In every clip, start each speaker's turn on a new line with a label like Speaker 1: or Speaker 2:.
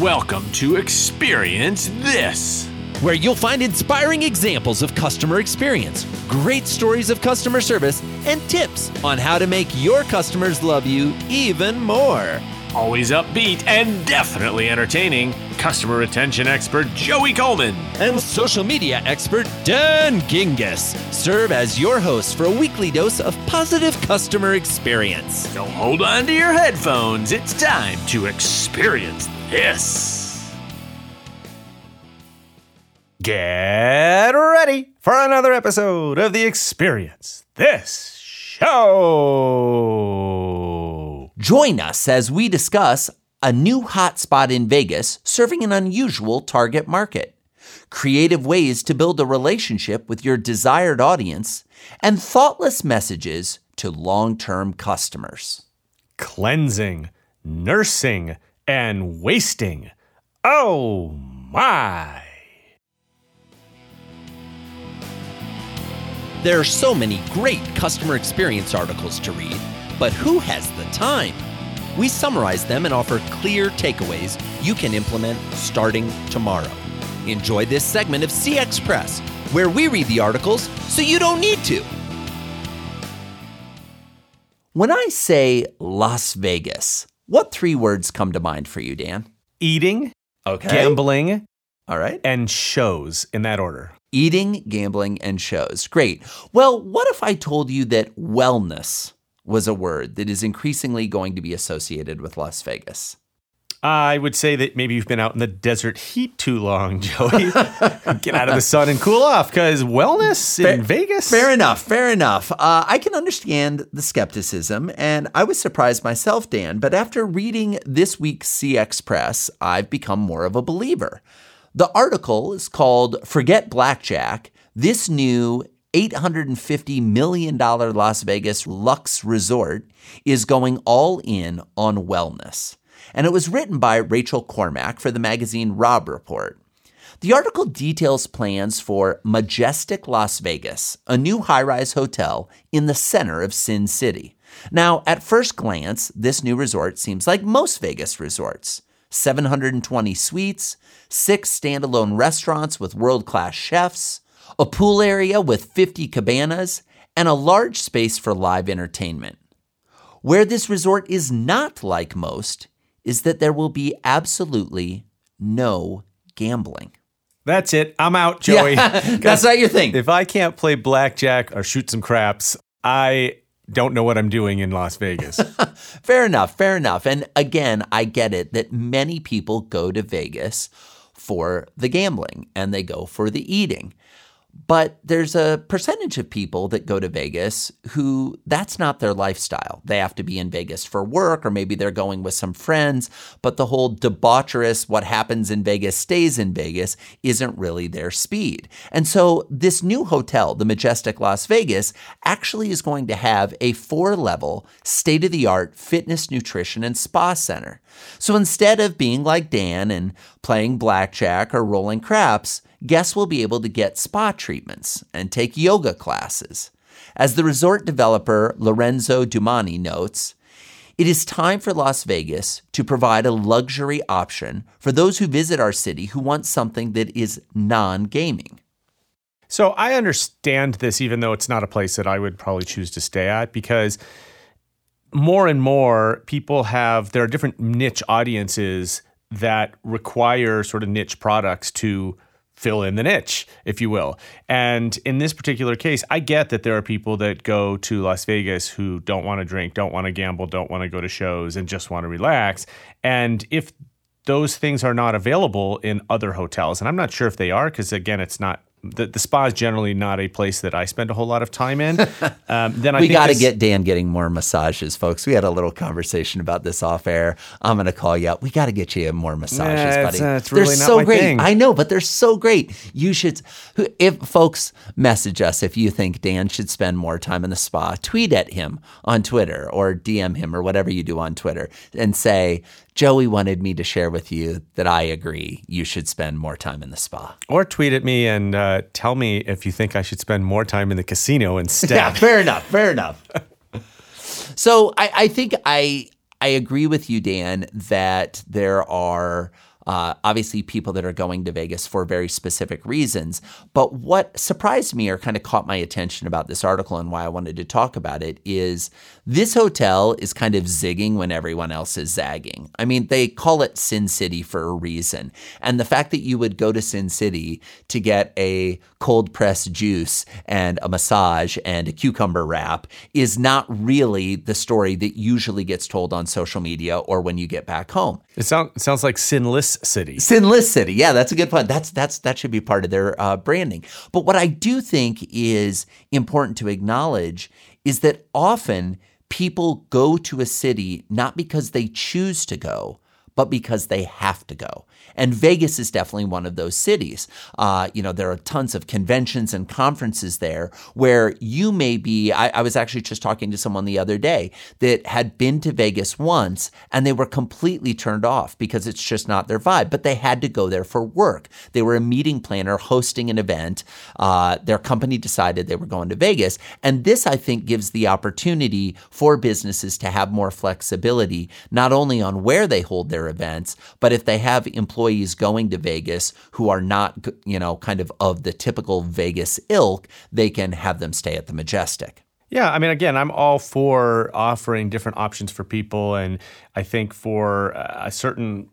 Speaker 1: Welcome to Experience This.
Speaker 2: where you'll find inspiring examples of customer experience, great stories of customer service, and tips on how to make your customers love you even more.
Speaker 1: Always upbeat and definitely entertaining, customer retention expert Joey Coleman.
Speaker 2: And social media expert Dan Gingiss serve as your hosts for a weekly dose of positive customer experience.
Speaker 1: So hold on to your headphones. It's time to experience this.
Speaker 3: Get ready for another episode of The Experience This Show.
Speaker 2: Join us as we discuss a new hotspot in Vegas serving an unusual target market, creative ways to build a relationship with your desired audience, and thoughtless messages to long term customers.
Speaker 3: Cleansing, nursing, and wasting. Oh my.
Speaker 2: There are so many great customer experience articles to read, but who has the time? We summarize them and offer clear takeaways you can implement starting tomorrow. Enjoy this segment of CX Press, where we read the articles so you don't need to. When I say Las Vegas, what three words come to mind for you, Dan?
Speaker 3: Eating,
Speaker 2: Okay.
Speaker 3: gambling,
Speaker 2: All right.
Speaker 3: and shows in that order.
Speaker 2: Eating, gambling, and shows. Great. Well, what if I told you that wellness was a word that is increasingly going to be associated with Las Vegas?
Speaker 3: I would say that maybe you've been out in the desert heat too long, Joey. Get out of the sun and cool off because wellness in Vegas.
Speaker 2: Fair enough. Fair enough. Uh, I can understand the skepticism, and I was surprised myself, Dan. But after reading this week's CX Press, I've become more of a believer. The article is called Forget Blackjack. This new $850 million Las Vegas Lux Resort is going all in on wellness. And it was written by Rachel Cormack for the magazine Robb Report. The article details plans for Majestic Las Vegas, a new high rise hotel in the center of Sin City. Now, at first glance, this new resort seems like most Vegas resorts 720 suites, six standalone restaurants with world class chefs, a pool area with 50 cabanas, and a large space for live entertainment. Where this resort is not like most is that there will be absolutely no gambling.
Speaker 3: That's it. I'm out, Joey.
Speaker 2: That's not your thing.
Speaker 3: if I can't play blackjack or shoot some craps, I don't know what I'm doing in Las Vegas.
Speaker 2: Fair enough, fair enough. And again, I get it that many people go to Vegas for the gambling and they go for the eating. But there's a percentage of people that go to Vegas who that's not their lifestyle. They have to be in Vegas for work, or maybe they're going with some friends. But the whole debaucherous, what happens in Vegas stays in Vegas, isn't really their speed. And so this new hotel, the Majestic Las Vegas, actually is going to have a four level, state of the art fitness, nutrition, and spa center. So instead of being like Dan and playing blackjack or rolling craps, guests will be able to get spa treatments and take yoga classes. As the resort developer Lorenzo Doumani notes, it is time for Las Vegas to provide a luxury option for those who visit our city who want something that is non gaming.
Speaker 3: so I understand this, even though it's not a place that I would probably choose to stay at, because more and more people have, there are different niche audiences that require sort of niche products to fill in the niche, if you will. And in this particular case, I get that there are people that go to Las Vegas who don't want to drink, don't want to gamble, don't want to go to shows, and just want to relax. And if those things are not available in other hotels, and I'm not sure if they are, because again, it's not. The, the spa is generally not a place that I spend a whole lot of time in. Um, then I
Speaker 2: we got to get Dan getting more massages, folks. We had a little conversation about this off air. I'm going to call you up. We got to get you more massages,
Speaker 3: Nah,
Speaker 2: buddy.
Speaker 3: it's, uh, it's
Speaker 2: they're
Speaker 3: not
Speaker 2: so great.
Speaker 3: thing.
Speaker 2: I know, but they're so great. You should, if folks message us if you think Dan should spend more time in the spa, tweet at him on Twitter or DM him or whatever you do on Twitter and say, Joey wanted me to share with you that I agree you should spend more time in the spa.
Speaker 3: Or tweet at me and uh, Uh, tell me if you think I should spend more time in the casino instead.
Speaker 2: Yeah, fair enough. Fair enough. so I, I think I I agree with you, Dan, that there are Uh, obviously, people that are going to Vegas for very specific reasons. But what surprised me or kind of caught my attention about this article and why I wanted to talk about it is this hotel is kind of zigging when everyone else is zagging. I mean, they call it Sin City for a reason. And the fact that you would go to Sin City to get a cold pressed juice and a massage and a cucumber wrap is not really the story that usually gets told on social media or when you get back home.
Speaker 3: It, sound, sounds like sinless city.
Speaker 2: Sinless city. Yeah, that's a good point. That's that's that should be part of their uh, branding. But what I do think is important to acknowledge is that often people go to a city not because they choose to go, but because they have to go. And Vegas is definitely one of those cities. Uh, you know, there are tons of conventions and conferences there where you may be. I, I was actually just talking to someone the other day that had been to Vegas once and they were completely turned off because it's just not their vibe, but they had to go there for work. They were a meeting planner hosting an event. Uh, their company decided they were going to Vegas. And this, I think, gives the opportunity for businesses to have more flexibility, not only on where they hold their events, but if they have employees employees going to Vegas who are not, you know, kind of of the typical Vegas ilk, they can have them stay at the Majestic.
Speaker 3: Yeah, I mean, again, I'm all for offering different options for people. And I think for a certain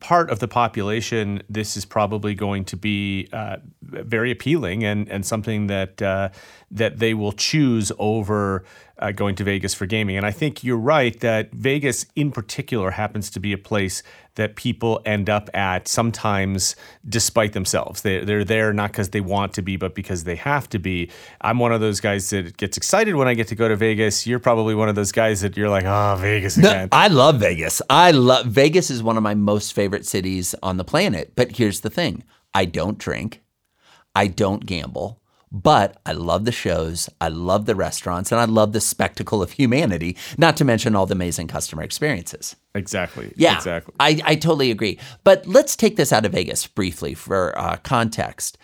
Speaker 3: part of the population, this is probably going to be uh, very appealing and, and something that uh, that they will choose over uh, going to Vegas for gaming. And I think you're right that Vegas, in particular, happens to be a place that people end up at sometimes despite themselves. They, they're there not because they want to be, but because they have to be. I'm one of those guys that gets excited when I get to go to Vegas. You're probably one of those guys that you're like, oh, Vegas again.
Speaker 2: No, I love Vegas. I love Vegas is one of my most favorite cities on the planet. But here's the thing I don't drink, I don't gamble. But I love the shows, I love the restaurants, and I love the spectacle of humanity, not to mention all the amazing customer experiences.
Speaker 3: Exactly.
Speaker 2: Yeah.
Speaker 3: Exactly.
Speaker 2: I, I totally agree. But let's take this out of Vegas briefly for uh, context.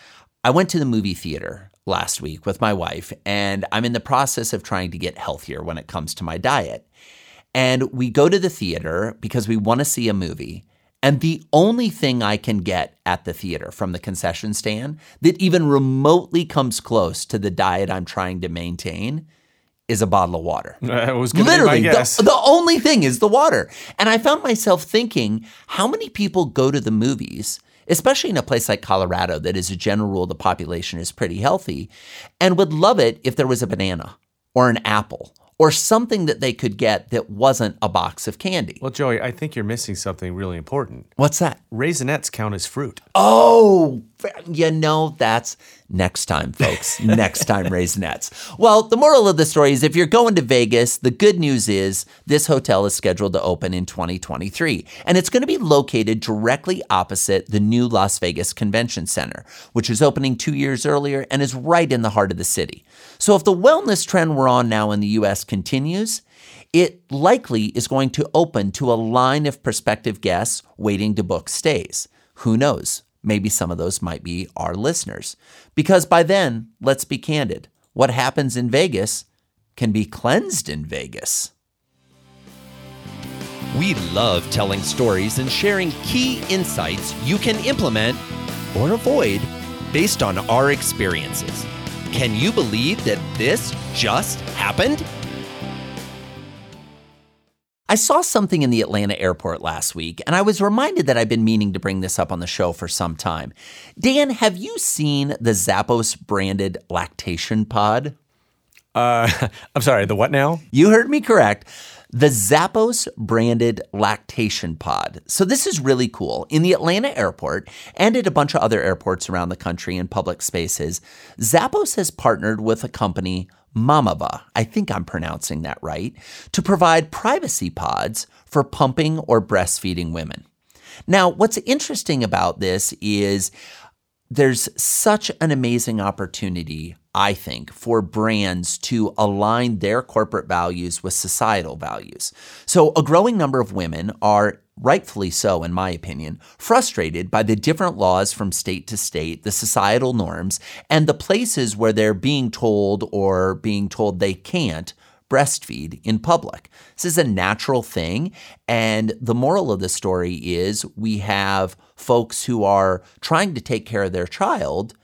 Speaker 2: I went to the movie theater last week with my wife, and I'm in the process of trying to get healthier when it comes to my diet. And we go to the theater because we want to see a movie. And the only thing I can get at the theater from the concession stand that even remotely comes close to the diet I'm trying to maintain is a bottle of water.
Speaker 3: Was literally
Speaker 2: the, the only thing is the water. And I found myself thinking, how many people go to the movies? Especially in a place like Colorado, that as a general rule, the population is pretty healthy, and would love it if there was a banana or an apple or something that they could get that wasn't a box of candy.
Speaker 3: Well, Joey, I think you're missing something really important.
Speaker 2: What's that?
Speaker 3: Raisinets count as fruit.
Speaker 2: Oh, you know, that's next time, folks. next time, Raisinets. Well, the moral of the story is if you're going to Vegas, the good news is this hotel is scheduled to open in 2023. And it's going to be located directly opposite the new Las Vegas Convention Center, which is opening two years earlier and is right in the heart of the city. So if the wellness trend we're on now in the US continues, it likely is going to open to a line of prospective guests waiting to book stays. Who knows? Maybe some of those might be our listeners. Because by then, let's be candid, what happens in Vegas can be cleansed in Vegas.
Speaker 4: We love telling stories and sharing key insights you can implement or avoid based on our experiences. Can you believe that this just happened?
Speaker 2: I saw something in the Atlanta airport last week, and I was reminded that I've been meaning to bring this up on the show for some time. Dan, have you seen the Zappos branded lactation pod?
Speaker 3: Uh, I'm sorry, the what now?
Speaker 2: You heard me correct. The Zappos branded lactation pod. So, this is really cool. In the Atlanta airport and at a bunch of other airports around the country in public spaces, Zappos has partnered with a company Mamava, I think I'm pronouncing that right, to provide privacy pods for pumping or breastfeeding women. Now, what's interesting about this is there's such an amazing opportunity, I think, for brands to align their corporate values with societal values. So, a growing number of women are rightfully so, in my opinion, frustrated by the different laws from state to state, the societal norms, and the places where they're being told or being told they can't breastfeed in public. This is a natural thing. And the moral of the story is we have folks who are trying to take care of their child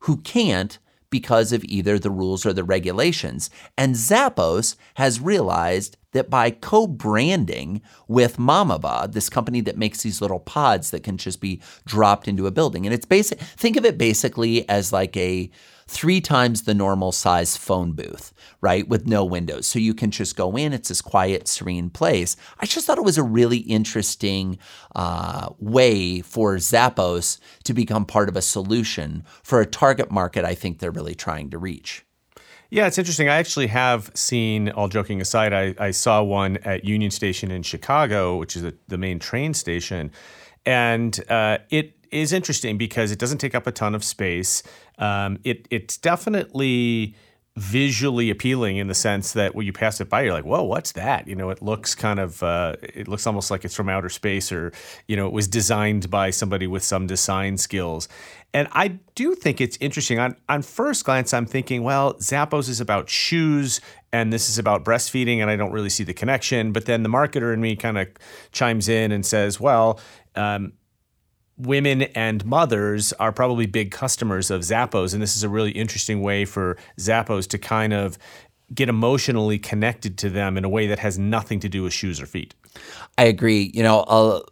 Speaker 2: who can't because of either the rules or the regulations. And Zappos has realized that by co branding with Mamava, this company that makes these little pods that can just be dropped into a building, and it's basic, think of it basically as like a three times the normal size phone booth, right? With no windows. So you can just go in. It's this quiet, serene place. I just thought it was a really interesting uh, way for Zappos to become part of a solution for a target market I think they're really trying to reach.
Speaker 3: Yeah, it's interesting. I actually have seen, all joking aside, I, I saw one at Union Station in Chicago, which is a, the main train station. And uh, it is interesting because it doesn't take up a ton of space. Um, it it's definitely visually appealing in the sense that when you pass it by, you're like, "Whoa, what's that?" You know, it looks kind of, uh, it looks almost like it's from outer space, or you know, it was designed by somebody with some design skills. And I do think it's interesting. On on first glance, I'm thinking, well, Zappos is about shoes, and this is about breastfeeding, and I don't really see the connection. But then the marketer in me kind of chimes in and says, well. Um, women and mothers are probably big customers of Zappos, and this is a really interesting way for Zappos to kind of get emotionally connected to them in a way that has nothing to do with shoes or feet.
Speaker 2: I agree. You know, I'll,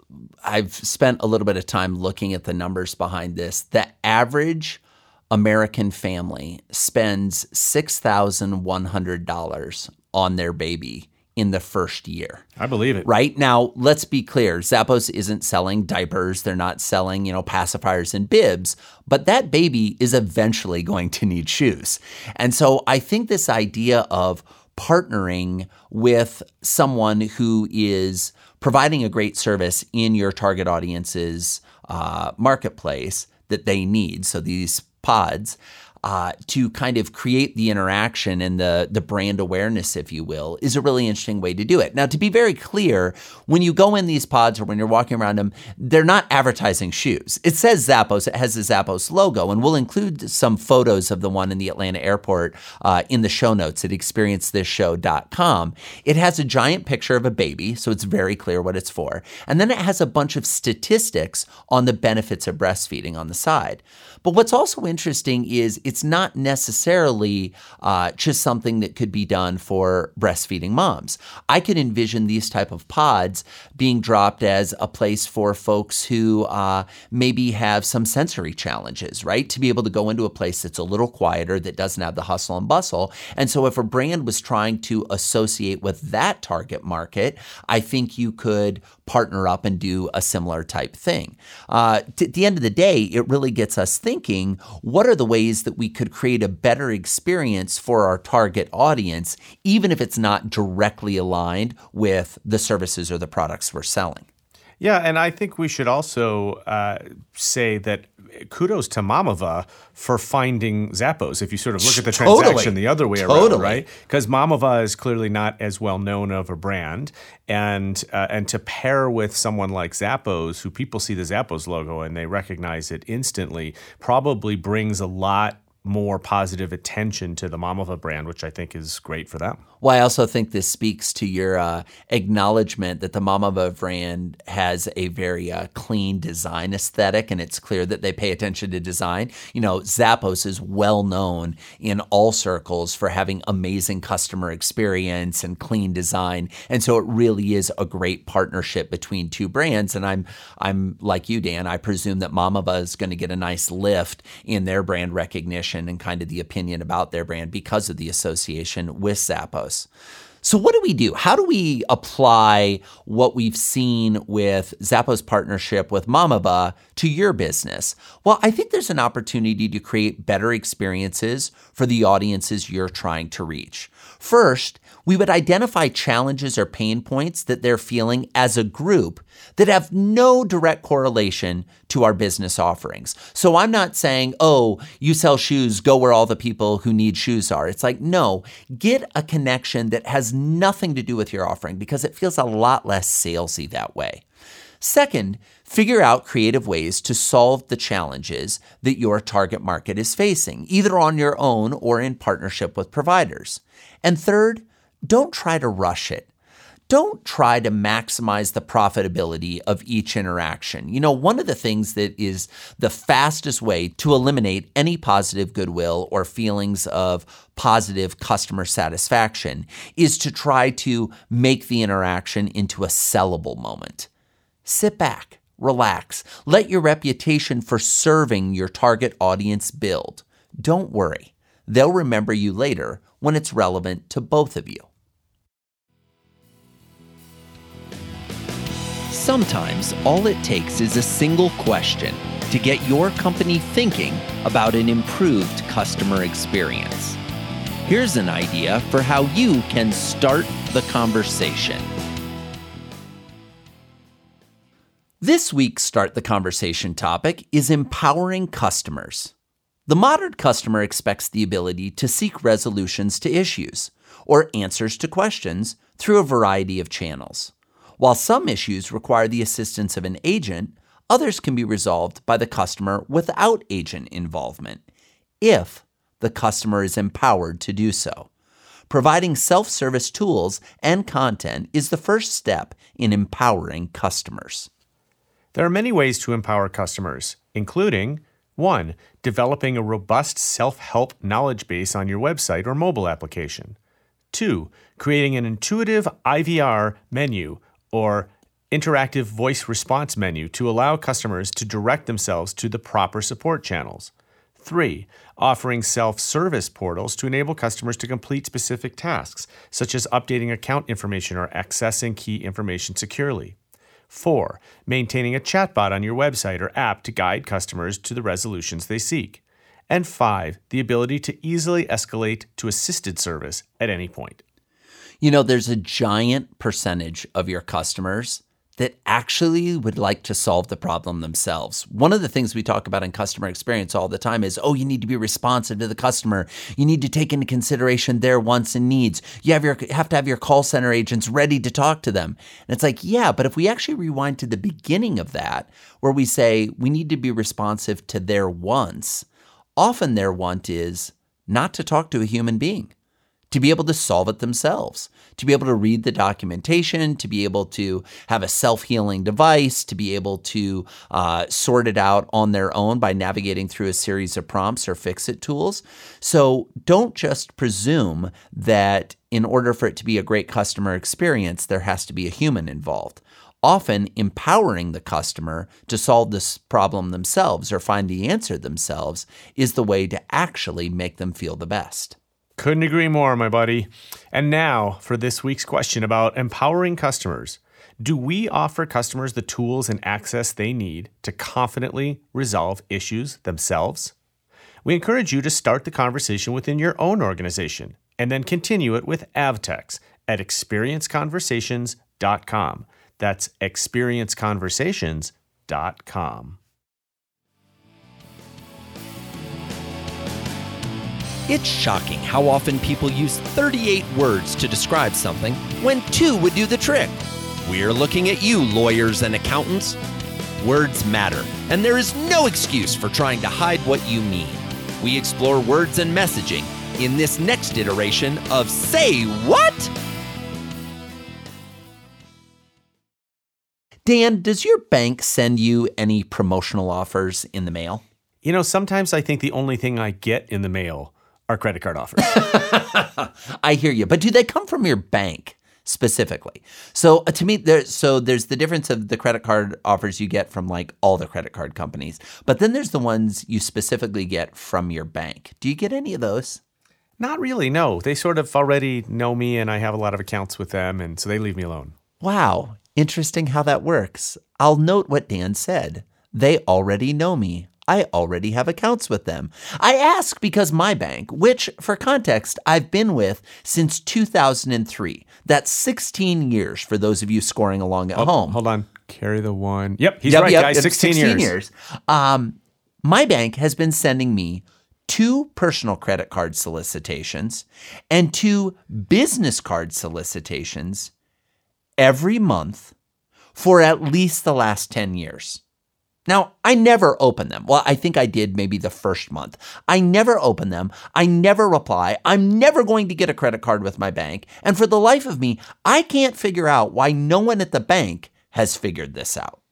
Speaker 2: I've spent a little bit of time looking at the numbers behind this. The average American family spends $6,100 on their baby in the first year.
Speaker 3: I believe it.
Speaker 2: Right now, let's be clear. Zappos isn't selling diapers. They're not selling, you know, pacifiers and bibs, but that baby is eventually going to need shoes. And so I think this idea of partnering with someone who is providing a great service in your target audience's uh, marketplace that they need. So these pods uh, to kind of create the interaction and the the brand awareness, if you will, is a really interesting way to do it. Now, to be very clear, when you go in these pods or when you're walking around them, they're not advertising shoes. It says Zappos. It has the Zappos logo, and we'll include some photos of the one in the Atlanta airport uh, in the show notes at experiencethisshow.com. It has a giant picture of a baby, so it's very clear what it's for, and then it has a bunch of statistics on the benefits of breastfeeding on the side. But what's also interesting is it's not necessarily uh, just something that could be done for breastfeeding moms. I could envision these type of pods being dropped as a place for folks who uh, maybe have some sensory challenges, right? To be able to go into a place that's a little quieter, that doesn't have the hustle and bustle. And so if a brand was trying to associate with that target market, I think you could partner up and do a similar type thing. Uh, t- at the end of the day, it really gets us thinking what are the ways that we could create a better experience for our target audience, even if it's not directly aligned with the services or the products we're selling.
Speaker 3: Yeah, and I think we should also uh, say that kudos to Mamava for finding Zappos. If you sort of look at the
Speaker 2: Totally.
Speaker 3: transaction the other way
Speaker 2: Totally.
Speaker 3: around, right? Because Mamava is clearly not as well known of a brand, and uh, and to pair with someone like Zappos, who people see the Zappos logo and they recognize it instantly, probably brings a lot more positive attention to the Mamava brand, which I think is great for them.
Speaker 2: Well, I also think this speaks to your uh, acknowledgement that the Mamava brand has a very uh, clean design aesthetic, and it's clear that they pay attention to design. You know, Zappos is well known in all circles for having amazing customer experience and clean design, and so it really is a great partnership between two brands. And I'm I'm like you, Dan. I presume that Mamava is going to get a nice lift in their brand recognition and kind of the opinion about their brand because of the association with Zappos. So, what do we do? How do we apply what we've seen with Zappos' partnership with Mamava to your business? Well, I think there's an opportunity to create better experiences for the audiences you're trying to reach. First, we would identify challenges or pain points that they're feeling as a group that have no direct correlation to our business offerings. So I'm not saying, oh, you sell shoes, go where all the people who need shoes are. It's like, no, get a connection that has nothing to do with your offering because it feels a lot less salesy that way. Second, figure out creative ways to solve the challenges that your target market is facing, either on your own or in partnership with providers. And third, don't try to rush it. Don't try to maximize the profitability of each interaction. You know, one of the things that is the fastest way to eliminate any positive goodwill or feelings of positive customer satisfaction is to try to make the interaction into a sellable moment. Sit back, relax, let your reputation for serving your target audience build. Don't worry, they'll remember you later when it's relevant to both of you.
Speaker 4: Sometimes all it takes is a single question to get your company thinking about an improved customer experience. Here's an idea for how you can start the conversation.
Speaker 2: This week's Start the Conversation topic is empowering customers. The modern customer expects the ability to seek resolutions to issues or answers to questions through a variety of channels. While some issues require the assistance of an agent, others can be resolved by the customer without agent involvement, if the customer is empowered to do so. Providing self service tools and content is the first step in empowering customers.
Speaker 3: There are many ways to empower customers, including 1. Developing a robust self help knowledge base on your website or mobile application. 2. Creating an intuitive IVR menu or interactive voice response menu to allow customers to direct themselves to the proper support channels. 3. Offering self service portals to enable customers to complete specific tasks, such as updating account information or accessing key information securely. 4. Maintaining a chatbot on your website or app to guide customers to the resolutions they seek. And 5. The ability to easily escalate to assisted service at any point.
Speaker 2: You know, there's a giant percentage of your customers that actually would like to solve the problem themselves. One of the things we talk about in customer experience all the time is, oh, you need to be responsive to the customer. You need to take into consideration their wants and needs. You have your have to have your call center agents ready to talk to them. And it's like, yeah, but if we actually rewind to the beginning of that, where we say we need to be responsive to their wants, often their want is not to talk to a human being to be able to solve it themselves, to be able to read the documentation, to be able to have a self healing device, to be able to uh, sort it out on their own by navigating through a series of prompts or fix it tools. So don't just presume that in order for it to be a great customer experience, there has to be a human involved. Often, empowering the customer to solve this problem themselves or find the answer themselves is the way to actually make them feel the best.
Speaker 3: Couldn't agree more, my buddy. And now for this week's question about empowering customers. Do we offer customers the tools and access they need to confidently resolve issues themselves? We encourage you to start the conversation within your own organization and then continue it with Avtex at experienceconversations.com. That's experienceconversations.com.
Speaker 4: It's shocking how often people use 38 words to describe something when two would do the trick. We're looking at you, lawyers and accountants. Words matter, and there is no excuse for trying to hide what you mean. We explore words and messaging in this next iteration of Say What?
Speaker 2: Dan, does your bank send you any promotional offers in the mail?
Speaker 3: You know, sometimes I think the only thing I get in the mail are credit card offers.
Speaker 2: I hear you, but do they come from your bank specifically? So uh, to me, there's so there's the difference of the credit card offers you get from like all the credit card companies, but then there's the ones you specifically get from your bank. Do you get any of those?
Speaker 3: Not really. No, they sort of already know me, and I have a lot of accounts with them, and so they leave me alone.
Speaker 2: Wow, interesting how that works. I'll note what Dan said. They already know me. I already have accounts with them. I ask because my bank, which for context, I've been with since 2003. That's 16 years for those of you scoring along at
Speaker 3: Oh,
Speaker 2: home.
Speaker 3: Hold on. Carry the one. Yep, he's
Speaker 2: Yep,
Speaker 3: right,
Speaker 2: yep,
Speaker 3: guys.
Speaker 2: it's
Speaker 3: 16, years.
Speaker 2: Um, my bank has been sending me two personal credit card solicitations and two business card solicitations every month for at least the last 10 years. Now, I never open them. Well, I think I did maybe the first month. I never open them. I never reply. I'm never going to get a credit card with my bank. And for the life of me, I can't figure out why no one at the bank has figured this out.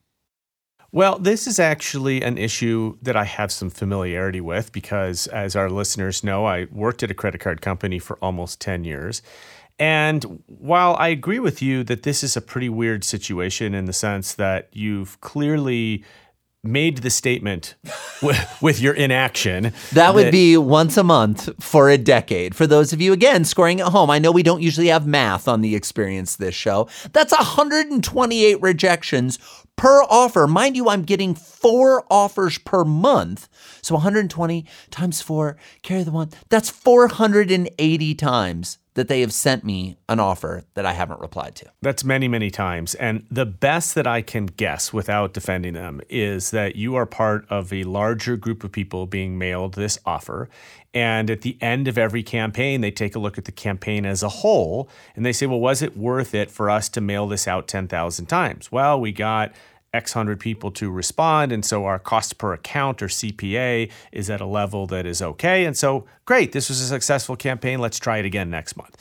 Speaker 3: Well, this is actually an issue that I have some familiarity with because, as our listeners know, I worked at a credit card company for almost 10 years. And while I agree with you that this is a pretty weird situation in the sense that you've clearly made the statement with, with, your inaction.
Speaker 2: That would that, be once a month for a decade. For those of you, again, scoring at home, I know we don't usually have math on the experience this show. That's 128 rejections per offer. Mind you, I'm getting four offers per month. So 120 times four, carry the one. That's 480 times that they have sent me an offer that I haven't replied to.
Speaker 3: That's many, many times. And the best that I can guess without defending them is that you are part of a larger group of people being mailed this offer. And at the end of every campaign, they take a look at the campaign as a whole and they say, well, was it worth it for us to mail this out 10,000 times? Well, we got X hundred people to respond. And so our cost per account or CPA is at a level that is okay. And so, great, this was a successful campaign. Let's try it again next month.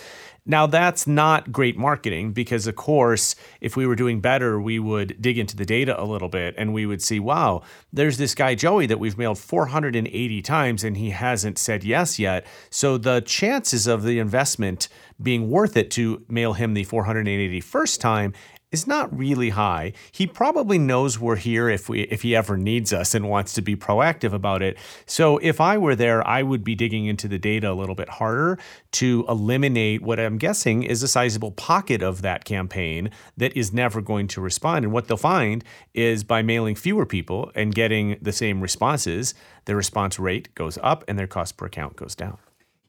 Speaker 3: Now, that's not great marketing because, of course, if we were doing better, we would dig into the data a little bit and we would see, wow, there's this guy, Joey, that we've mailed 480 times and he hasn't said yes yet. So the chances of the investment being worth it to mail him the 481st time is not really high. He probably knows we're here if we if he ever needs us and wants to be proactive about it. So if I were there, I would be digging into the data a little bit harder to eliminate what I'm guessing is a sizable pocket of that campaign that is never going to respond. And what they'll find is by mailing fewer people and getting the same responses, their response rate goes up and their cost per account goes down.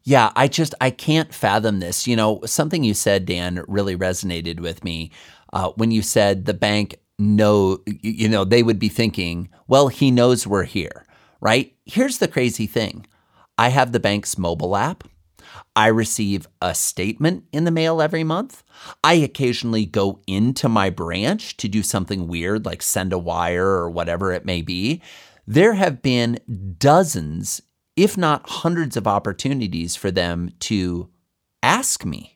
Speaker 2: Yeah, I just I can't fathom this. You know, something you said, Dan, really resonated with me uh, when you said the bank know, you know, they would be thinking, well, he knows we're here, right? Here's the crazy thing I have the bank's mobile app. I receive a statement in the mail every month. I occasionally go into my branch to do something weird like send a wire or whatever it may be. There have been dozens, if not hundreds, of opportunities for them to ask me,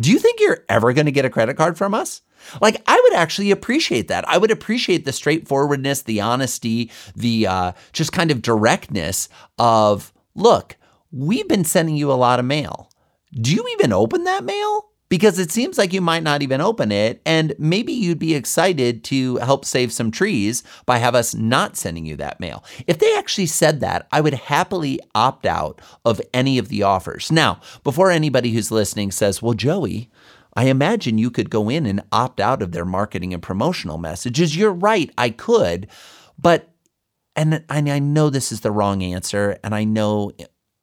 Speaker 2: Do you think you're ever going to get a credit card from us? Like I would actually appreciate that. I would appreciate the straightforwardness, the honesty, the uh, just kind of directness of look, we've been sending you a lot of mail. Do you even open that mail? Because it seems like you might not even open it, and maybe you'd be excited to help save some trees by have us not sending you that mail. If they actually said that, I would happily opt out of any of the offers. Now, before anybody who's listening says, "Well, Joey, I imagine you could go in and opt out of their marketing and promotional messages. You're right, I could. But, and I know this is the wrong answer, and I know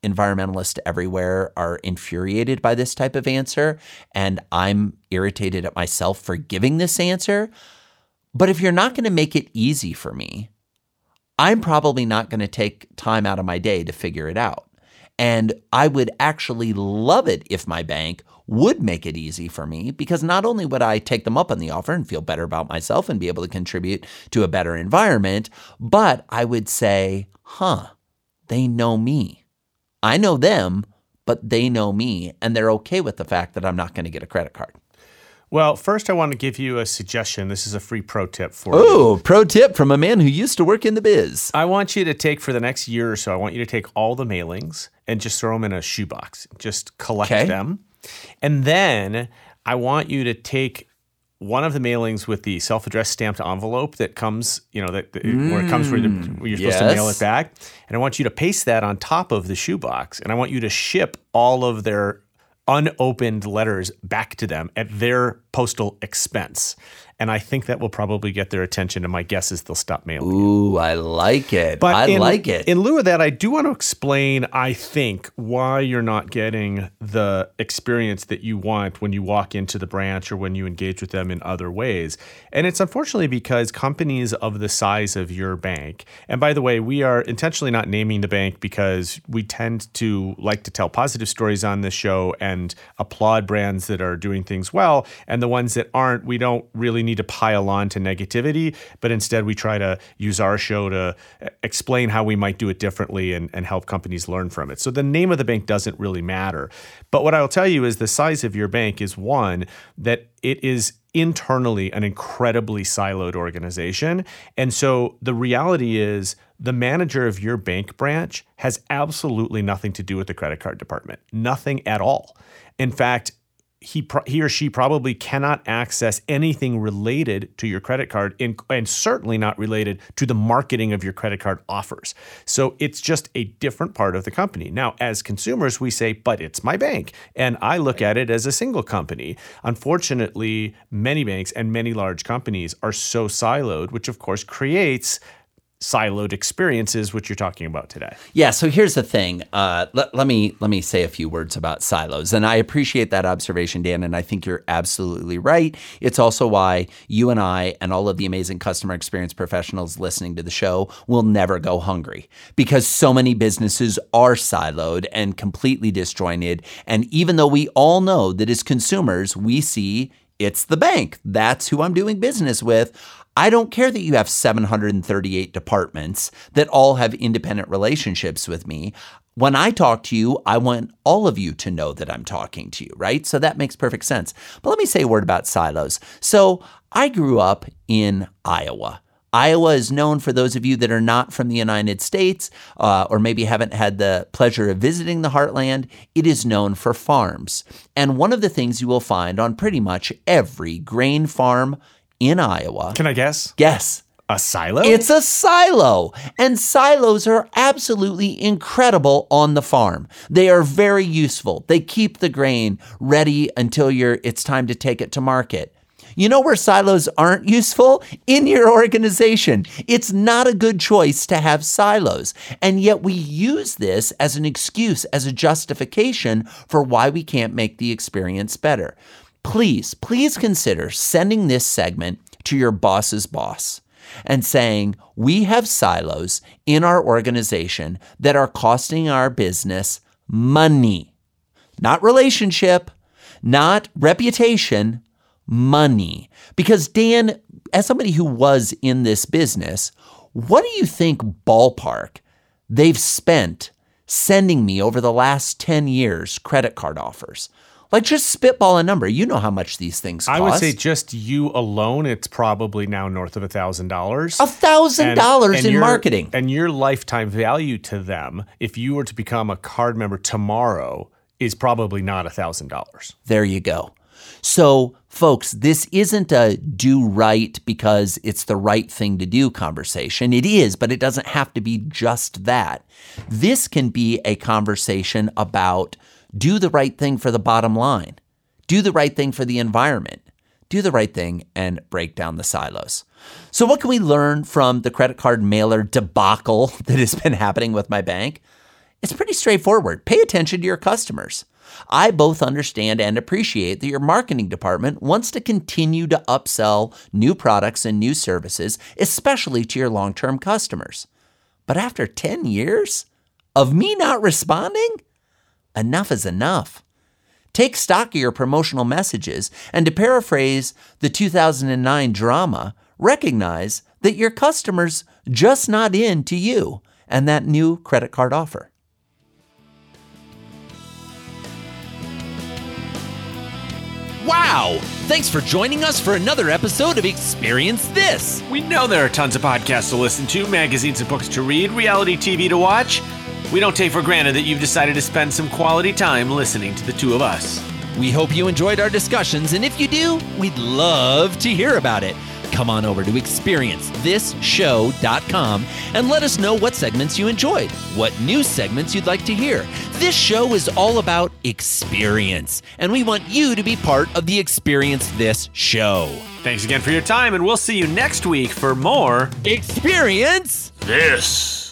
Speaker 2: environmentalists everywhere are infuriated by this type of answer, and I'm irritated at myself for giving this answer. But if you're not going to make it easy for me, I'm probably not going to take time out of my day to figure it out. And I would actually love it if my bank would make it easy for me because not only would I take them up on the offer and feel better about myself and be able to contribute to a better environment, but I would say, huh, they know me. I know them, but they know me and they're okay with the fact that I'm not going to get a credit card.
Speaker 3: Well, first, I want to give you a suggestion. This is a free pro tip for
Speaker 2: Ooh,
Speaker 3: you.
Speaker 2: Oh, pro tip from a man who used to work in the biz.
Speaker 3: I want you to take for the next year or so, I want you to take all the mailings and just throw them in a shoebox. Just collect okay. them. And then I want you to take one of the mailings with the self-addressed stamped envelope that comes, you know, that, mm, where it comes where, the, where you're supposed yes. to mail it back, and I want you to paste that on top of the shoebox, and I want you to ship all of their unopened letters back to them at their postal expense and I think that will probably get their attention. And my guess is they'll stop mailing.
Speaker 2: Ooh, I like it. But I
Speaker 3: in,
Speaker 2: like it.
Speaker 3: In lieu of that, I do want to explain. I think why you're not getting the experience that you want when you walk into the branch or when you engage with them in other ways. And it's unfortunately because companies of the size of your bank, and by the way, we are intentionally not naming the bank because we tend to like to tell positive stories on this show and applaud brands that are doing things well. And and the ones that aren't, we don't really need to pile on to negativity, but instead we try to use our show to uh, explain how we might do it differently and, and help companies learn from it. So the name of the bank doesn't really matter. But what I'll tell you is the size of your bank is one that it is internally an incredibly siloed organization. And so the reality is the manager of your bank branch has absolutely nothing to do with the credit card department, nothing at all. In fact, he he or she probably cannot access anything related to your credit card in, and certainly not related to the marketing of your credit card offers. So it's just a different part of the company. Now, as consumers, we say, "But it's my bank." And I look at it as a single company. Unfortunately, many banks and many large companies are so siloed, which of course creates siloed experiences, which you're talking about today.
Speaker 2: Yeah. So here's the thing. Uh, let, let me let me say a few words about silos, and I appreciate that observation, Dan. And I think you're absolutely right. It's also why you and I and all of the amazing customer experience professionals listening to the show will never go hungry because so many businesses are siloed and completely disjointed. And even though we all know that as consumers we see it's the bank. That's who I'm doing business with. I don't care that you have 738 departments that all have independent relationships with me. When I talk to you, I want all of you to know that I'm talking to you, right? So that makes perfect sense. But let me say a word about silos. So I grew up in Iowa. Iowa is known for those of you that are not from the United States uh, or maybe haven't had the pleasure of visiting the heartland. It is known for farms. And one of the things you will find on pretty much every grain farm in Iowa.
Speaker 3: Can I guess?
Speaker 2: Guess.
Speaker 3: A silo?
Speaker 2: It's a silo. And silos are absolutely incredible on the farm. They are very useful. They keep the grain ready until you're it's time to take it to market. You know where silos aren't useful? In your organization. It's not a good choice to have silos. And yet we use this as an excuse, as a justification for why we can't make the experience better please, please consider sending this segment to your boss's boss and saying, We have silos in our organization that are costing our business money, not relationship, not reputation, money. Because, Dan, as somebody who was in this business, what do you think ballpark they've spent sending me over the last 10 years credit card offers? Like just spitball a number. You know how much these things cost.
Speaker 3: I would say just you alone, it's probably now north of a thousand dollars.
Speaker 2: A thousand dollars in
Speaker 3: your,
Speaker 2: marketing.
Speaker 3: And your lifetime value to them, if you were to become a card member tomorrow, is probably not a thousand dollars.
Speaker 2: There you go. So, folks, this isn't a do right because it's the right thing to do conversation. It is, but it doesn't have to be just that. This can be a conversation about do the right thing for the bottom line, do the right thing for the environment, do the right thing and break down the silos. So, what can we learn from the credit card mailer debacle that has been happening with my bank? It's pretty straightforward. Pay attention to your customers. I both understand and appreciate that your marketing department wants to continue to upsell new products and new services, especially to your long term customers. But after 10 years of me not responding, enough is enough. Take stock of your promotional messages, and to paraphrase the 2009 drama, recognize that your customers just not in to you and that new credit card offer.
Speaker 4: Wow! Thanks for joining us for another episode of Experience This.
Speaker 1: We know there are tons of podcasts to listen to, magazines and books to read, reality TV to watch. We don't take for granted that you've decided to spend some quality time listening to the two of us.
Speaker 4: We hope you enjoyed our discussions, and if you do, we'd love to hear about it. Come on over to experiencethisshow.com and let us know what segments you enjoyed, what new segments you'd like to hear. This show is all about experience, and we want you to be part of the Experience This show.
Speaker 1: Thanks again for your time, and we'll see you next week for more
Speaker 4: Experience
Speaker 1: This.